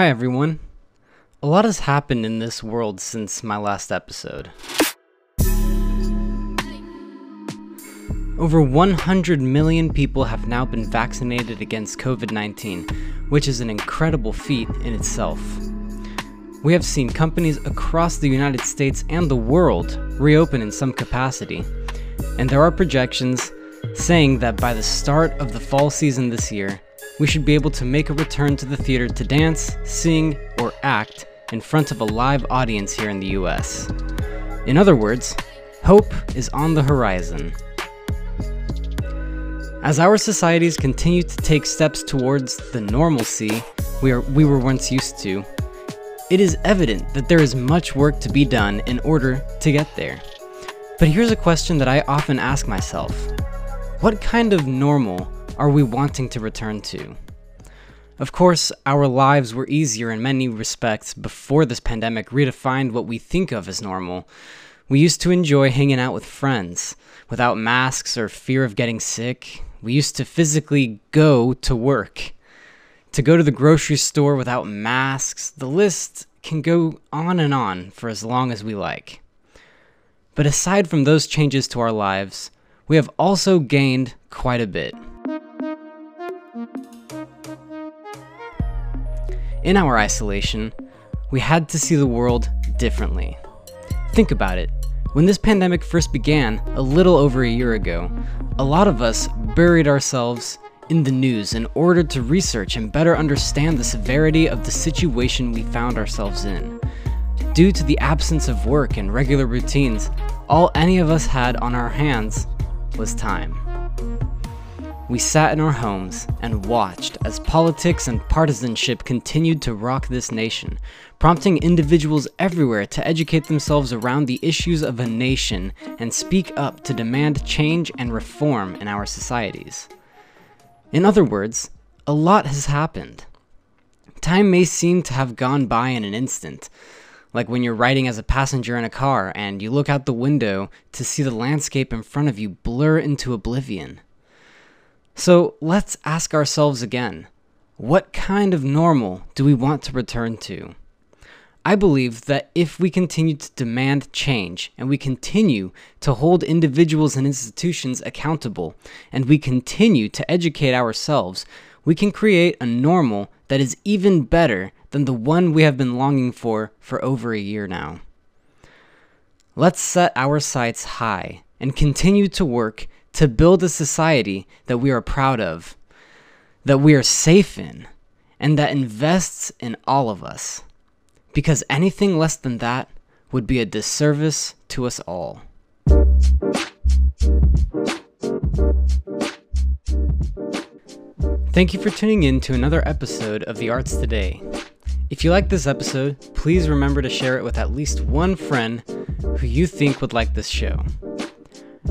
Hi, everyone. A lot has happened in this world since my last episode. Over 100 million people have now been vaccinated against COVID 19, which is an incredible feat in itself. We have seen companies across the United States and the world reopen in some capacity, and there are projections saying that by the start of the fall season this year, we should be able to make a return to the theater to dance, sing, or act in front of a live audience here in the US. In other words, hope is on the horizon. As our societies continue to take steps towards the normalcy we, are, we were once used to, it is evident that there is much work to be done in order to get there. But here's a question that I often ask myself What kind of normal are we wanting to return to? Of course, our lives were easier in many respects before this pandemic redefined what we think of as normal. We used to enjoy hanging out with friends without masks or fear of getting sick. We used to physically go to work, to go to the grocery store without masks. The list can go on and on for as long as we like. But aside from those changes to our lives, we have also gained quite a bit. In our isolation, we had to see the world differently. Think about it. When this pandemic first began, a little over a year ago, a lot of us buried ourselves in the news in order to research and better understand the severity of the situation we found ourselves in. Due to the absence of work and regular routines, all any of us had on our hands was time. We sat in our homes and watched as politics and partisanship continued to rock this nation, prompting individuals everywhere to educate themselves around the issues of a nation and speak up to demand change and reform in our societies. In other words, a lot has happened. Time may seem to have gone by in an instant, like when you're riding as a passenger in a car and you look out the window to see the landscape in front of you blur into oblivion. So let's ask ourselves again what kind of normal do we want to return to? I believe that if we continue to demand change and we continue to hold individuals and institutions accountable and we continue to educate ourselves, we can create a normal that is even better than the one we have been longing for for over a year now. Let's set our sights high and continue to work to build a society that we are proud of, that we are safe in, and that invests in all of us. Because anything less than that would be a disservice to us all. Thank you for tuning in to another episode of The Arts Today. If you like this episode, please remember to share it with at least one friend who you think would like this show.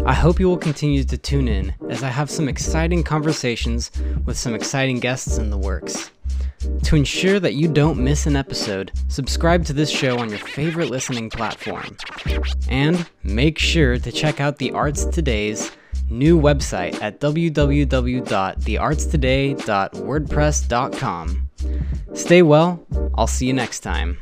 I hope you will continue to tune in as I have some exciting conversations with some exciting guests in the works. To ensure that you don't miss an episode, subscribe to this show on your favorite listening platform. And make sure to check out the Arts Today's new website at www.theartstoday.wordpress.com. Stay well, I'll see you next time.